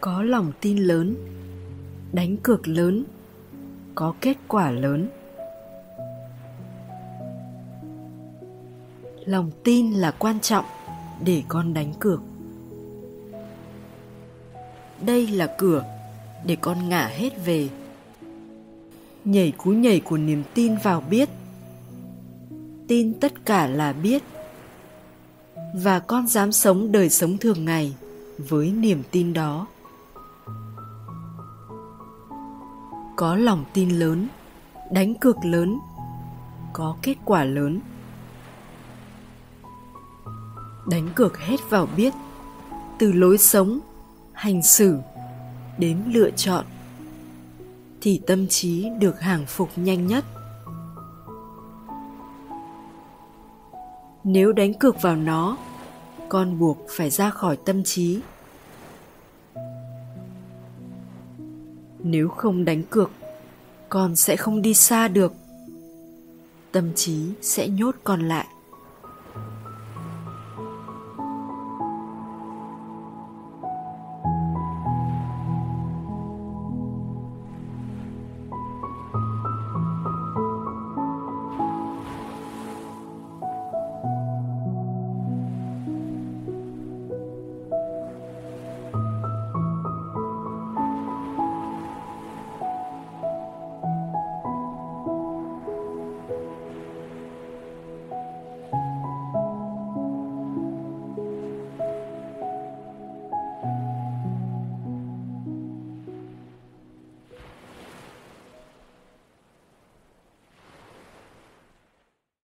có lòng tin lớn, đánh cược lớn, có kết quả lớn. Lòng tin là quan trọng để con đánh cược. Đây là cửa để con ngả hết về nhảy cú nhảy của niềm tin vào biết. Tin tất cả là biết. Và con dám sống đời sống thường ngày với niềm tin đó. Có lòng tin lớn, đánh cược lớn, có kết quả lớn. Đánh cược hết vào biết, từ lối sống, hành xử, đến lựa chọn thì tâm trí được hàng phục nhanh nhất. Nếu đánh cược vào nó, con buộc phải ra khỏi tâm trí. Nếu không đánh cược, con sẽ không đi xa được. Tâm trí sẽ nhốt con lại.